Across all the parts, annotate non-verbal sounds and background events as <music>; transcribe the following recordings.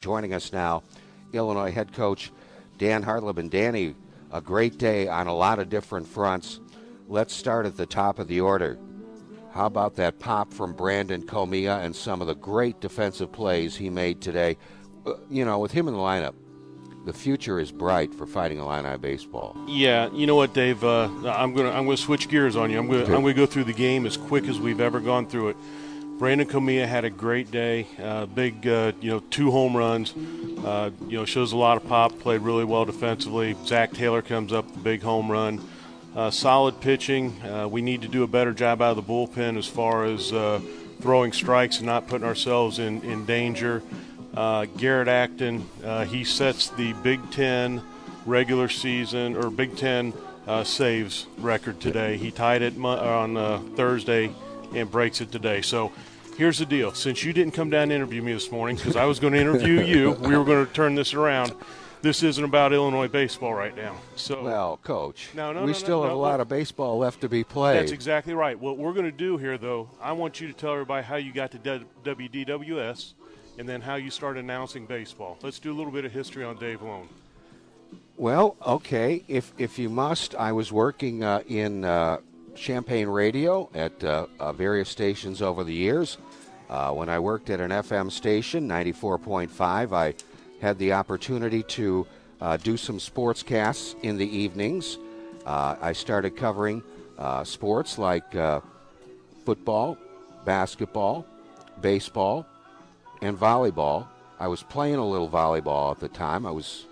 Joining us now, Illinois head coach Dan Hartleb. And Danny, a great day on a lot of different fronts. Let's start at the top of the order. How about that pop from Brandon Comia and some of the great defensive plays he made today? Uh, you know, with him in the lineup, the future is bright for Fighting Illini baseball. Yeah, you know what, Dave? Uh, I'm gonna I'm gonna switch gears on you. I'm gonna I'm gonna go through the game as quick as we've ever gone through it. Brandon Comia had a great day. Uh, big, uh, you know, two home runs. Uh, you know, shows a lot of pop. Played really well defensively. Zach Taylor comes up the big home run. Uh, solid pitching. Uh, we need to do a better job out of the bullpen as far as uh, throwing strikes and not putting ourselves in in danger. Garrett Acton, he sets the Big Ten regular season or Big Ten saves record today. He tied it on Thursday and breaks it today. So here's the deal. Since you didn't come down and interview me this morning, because I was going to interview <laughs> you, we were going to turn this around. This isn't about Illinois baseball right now. So well, coach, no, no, we no, still have a lot of baseball left to be played. That's exactly right. What we're going to do here, though, I want you to tell everybody how you got to WDWS, and then how you started announcing baseball. Let's do a little bit of history on Dave Loane. Well, okay. If if you must, I was working uh, in uh, Champaign Radio at uh, uh, various stations over the years. Uh, when I worked at an FM station, 94.5, I had the opportunity to uh, do some sportscasts in the evenings. Uh, I started covering uh, sports like football, basketball, baseball, and volleyball. I was playing a little volleyball at the time. I was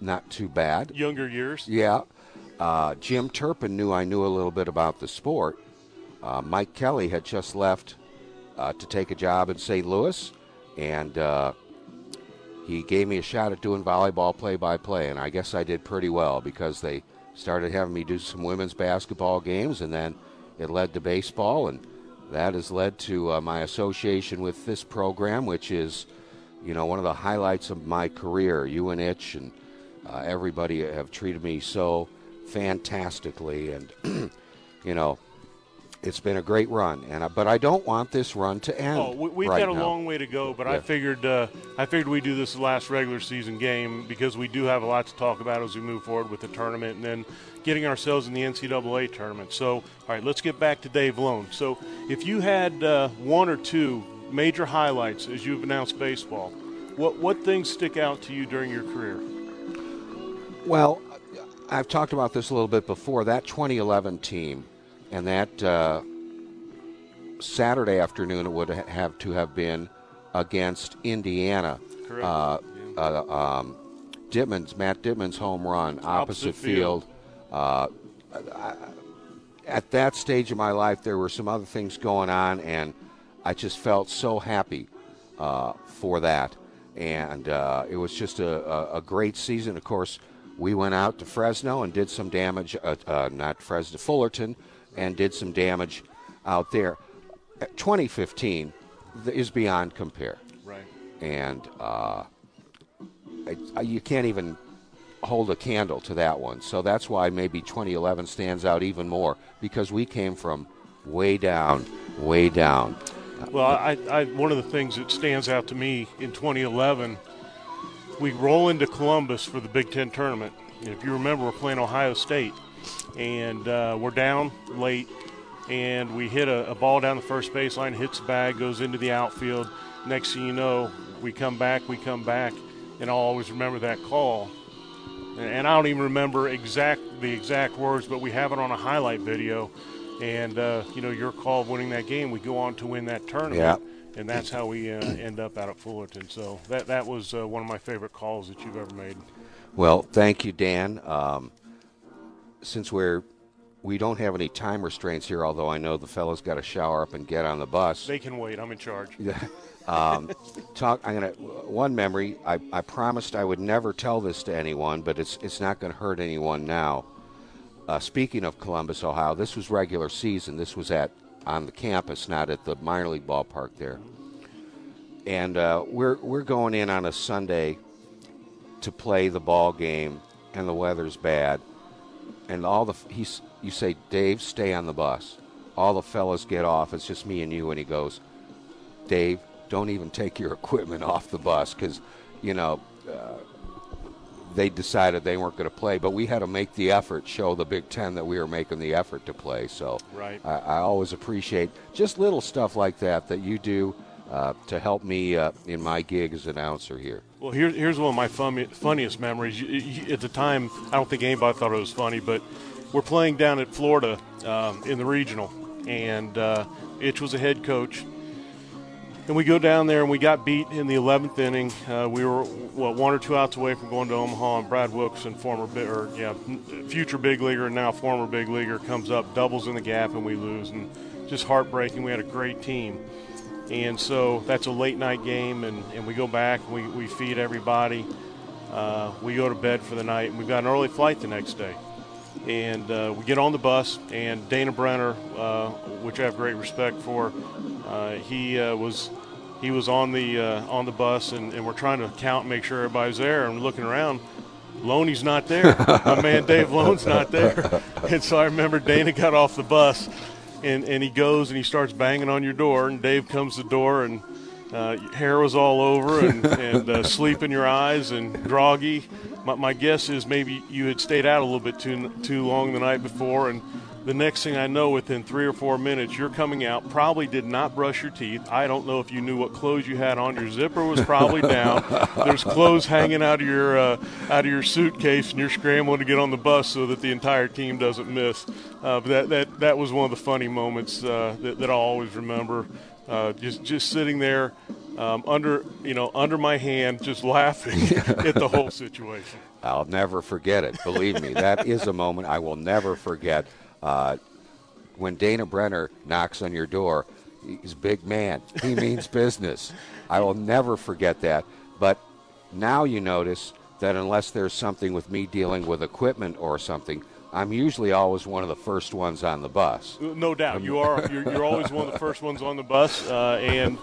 not too bad. Younger years? Yeah. Uh, Jim Turpin knew I knew a little bit about the sport. Uh, Mike Kelly had just left uh, to take a job in St. Louis, and uh, he gave me a shot at doing volleyball play by play, and I guess I did pretty well because they started having me do some women's basketball games, and then it led to baseball, and that has led to uh, my association with this program, which is, you know, one of the highlights of my career. You and Itch and uh, everybody have treated me so fantastically, and <clears throat> you know, it's been a great run. And I, but I don't want this run to end. Oh, we, have right got a now. long way to go. But Yeah. I figured uh, I figured we do this last regular season game because we do have a lot to talk about as we move forward with the tournament and then getting ourselves in the NCAA tournament. So, all right, let's get back to Dave Loane. So, if you had uh, one or two major highlights as you've announced baseball, what what things stick out to you during your career? Well, I've talked about this a little bit before. That 2011 team and that uh, Saturday afternoon it would have to have been against Indiana. Correct. Uh, Yeah. uh, um, Dittman's Matt Dittman's home run opposite, Opposite field. Uh, I- at that stage of my life, there were some other things going on, and I just felt so happy uh, for that. And uh, it was just a, a, a great season. Of course, we went out to Fresno and did some damage, uh, uh, not Fresno, Fullerton, and did some damage out there. 2015 is beyond compare Right. and uh, I, you can't even hold a candle to that one. So that's why maybe 2011 stands out even more because we came from way down, way down. Well, I, I one of the things that stands out to me in 2011, we roll into Columbus for the Big Ten tournament. If you remember, we're playing Ohio State, and uh, we're down late, and we hit a, a ball down the first baseline, hits the bag, goes into the outfield. Next thing you know, we come back, we come back, and I'll always remember that call. And, and I don't even remember exact the exact words, but we have it on a highlight video. And uh, you know, your call of winning that game, we go on to win that tournament, Yeah. and that's how we uh, end up out at Fullerton. So that that was uh, one of my favorite calls that you've ever made. Well, thank you, Dan. Um, since we're we don't have any time restraints here, although I know the fellas got to shower up and get on the bus. They can wait. I'm in charge. <laughs> um, talk. I'm gonna one memory. I, I promised I would never tell this to anyone, but it's it's not going to hurt anyone now. Uh, speaking of Columbus, Ohio, this was regular season. This was at on the campus, not at the minor league ballpark there. And uh, we're we're going in on a Sunday to play the ball game, and the weather's bad, and all the he's you say Dave, stay on the bus. All the fellas get off. It's just me and you, and he goes, Dave, don't even take your <laughs> equipment off the bus because you know, uh, they decided they weren't going to play, but we had to make the effort, show the Big Ten that we were making the effort to play. So right. I, I always appreciate just little stuff like that that you do uh, to help me uh, in my gig as announcer here. Well, here, here's one of my fun, funniest memories. At the time, I don't think anybody thought it was funny, but we're playing down at Florida um, in the regional, and uh, Itch was a head coach. And we go down there and we got beat in the 11th inning. Uh, we were what one or two outs away from going to Omaha, and Brad Wilkerson, former or yeah, future big leaguer and now former big leaguer, comes up, doubles in the gap, and we lose. And just heartbreaking. We had a great team. And so that's a late night game, and, and we go back, we, we feed everybody. Uh, we go to bed for the night, and we've got an early flight the next day. And uh, we get on the bus, and Dana Brenner, uh, which I have great respect for, he uh, was he was on the uh, on the bus, and, and we're trying to count make sure everybody's there. And looking around, Loaney's not there. My man Dave Loane's not there. <laughs> And so I remember Dana got off the bus and, and he goes and he starts banging on your door, and Dave comes to the door, and uh, hair was all over, and, and uh, <laughs> sleep in your eyes, and groggy. My, my guess is maybe you had stayed out a little bit too too long the night before, and the next thing I know, within three or four minutes, you're coming out. Probably did not brush your teeth. I don't know if you knew what clothes you had on. Your zipper was probably down. <laughs> There's clothes hanging out of your uh, out of your suitcase, and you're scrambling to get on the bus so that the entire team doesn't miss. Uh, but that that that was one of the funny moments uh, that, that I'll always remember. Uh, just just sitting there um, under you know under my hand, just laughing <laughs> at the whole situation. I'll never forget it. Believe me, that is a moment I will never forget. Uh, when Dana Brenner knocks on your door, he's a big man. He means <laughs> business. I will never forget that. But now you notice that unless there's something with me dealing with equipment or something, I'm usually always one of the first ones on the bus. No doubt, you are. You're, you're always one of the <laughs> first ones on the bus, uh, and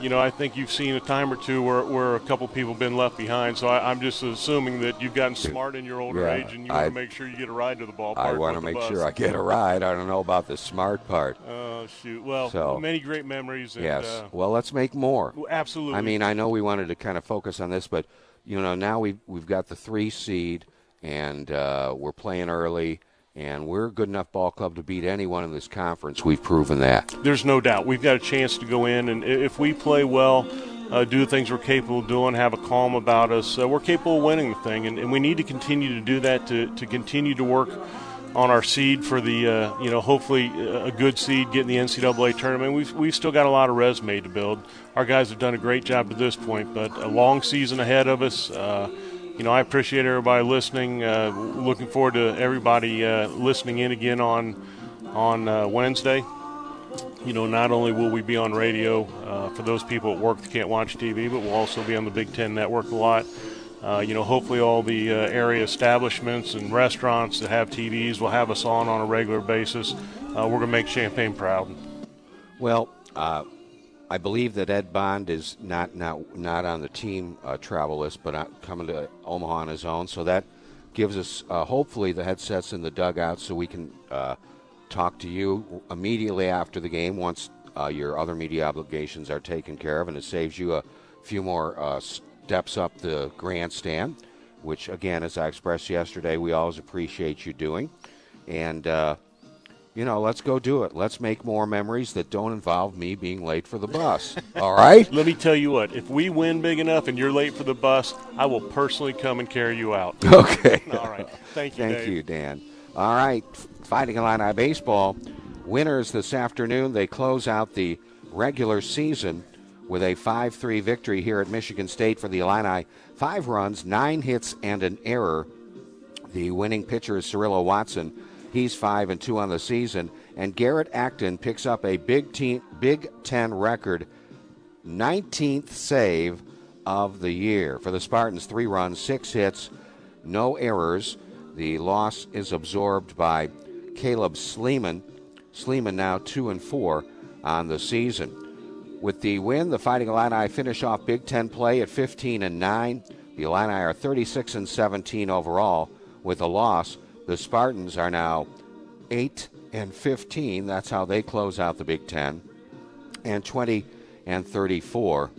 you know, I think you've seen a time or two where, where a couple people have been left behind. So I, am just assuming that you've gotten smart in your older yeah, age and you want to make sure you get a ride to the ballpark. I want to make sure I get a ride. I don't know about the smart part. Oh, uh, shoot. Well, so, many great memories. And, yes. Uh, well, let's make more. Absolutely. I mean, I know we wanted to kind of focus on this, but, you know, now we've, we've got the three seed and uh, we're playing early and we're a good enough ball club to beat anyone in this conference. We've proven that. There's no doubt. We've got a chance to go in, and if we play well, uh, do the things we're capable of doing, have a calm about us, uh, we're capable of winning the thing, and, and, we need to continue to do that to, to continue to work on our seed for the, uh, you know, hopefully a good seed getting the NCAA tournament. We've, we've still got a lot of resume to build. Our guys have done a great job to this point, but a long season ahead of us. Uh, you know, I appreciate everybody listening. Uh, looking forward to everybody uh, listening in again on on uh, Wednesday. You know, not only will we be on radio uh, for those people at work that can't watch TV, but we'll also be on the Big Ten Network a lot. Uh, you know, hopefully all the uh, area establishments and restaurants that have TVs will have us on on a regular basis. we're going to make Champaign proud. Well, I believe that Ed Bond is not not not on the team uh, travel list, but coming to Omaha on his own. So that gives us uh, hopefully the headsets in the dugout, so we can uh, talk to you immediately after the game once uh, your other media obligations are taken care of, and it saves you a few more uh, steps up the grandstand. Which, again, as I expressed yesterday, we always appreciate you doing, and uh, you know, let's go do it. Let's make more memories that don't involve me being late for the bus. <laughs> All right? Let me tell you what, if we win big enough and you're late for the bus, I will personally come and carry you out. <laughs> Okay. <laughs> All right. Thank you, Thank Dave. you, Dan. All right. Fighting Illini Baseball winners this afternoon. They close out the regular season with a 5 3 victory here at Michigan State for the Illini. Five runs, nine hits, and an error. The winning pitcher is Cyrillo Watson He's five and two on the season. And Garrett Acton picks up a Big, team, Big Ten record 19th save of the year. For the Spartans, three runs, six hits, no errors. The loss is absorbed by Caleb Sleeman. Sleeman now two and four on the season. With the win, the Fighting Illini finish off Big Ten play at 15 and 9. The Illini are 36 and 17 overall. With a loss, the Spartans are now 8 and 15. That's how they close out the Big Ten. And 20 and 34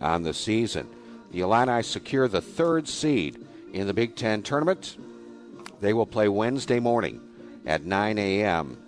on the season. the Illini secure the third seed in the Big Ten tournament. They will play Wednesday morning at 9 a.m.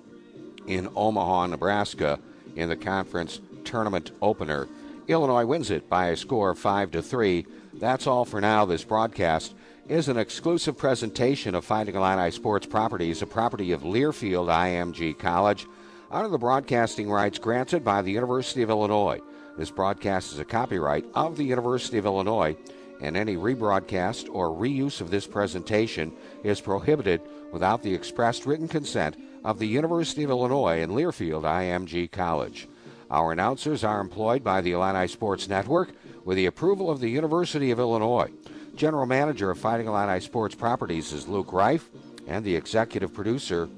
in Omaha, Nebraska, in the conference tournament opener. Illinois wins it by a score of 5 to 3. That's all for now. This broadcast is an exclusive presentation of Fighting Illini Sports Properties, a property of Learfield IMG College, under the broadcasting rights granted by the University of Illinois. This broadcast is a copyright of the University of Illinois, and any rebroadcast or reuse of this presentation is prohibited without the expressed written consent of the University of Illinois and Learfield IMG College. Our announcers are employed by the Illini Sports Network with the approval of the University of Illinois. General Manager of Fighting Illini Sports Properties is Luke Reif, and the executive producer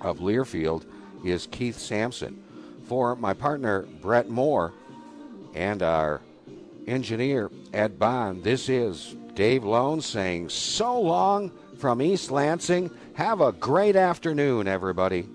of Learfield is Keith Sampson. For my partner, Brett Moore, and our engineer, Ed Bond, this is Dave Loane saying so long from East Lansing. Have a great afternoon, everybody.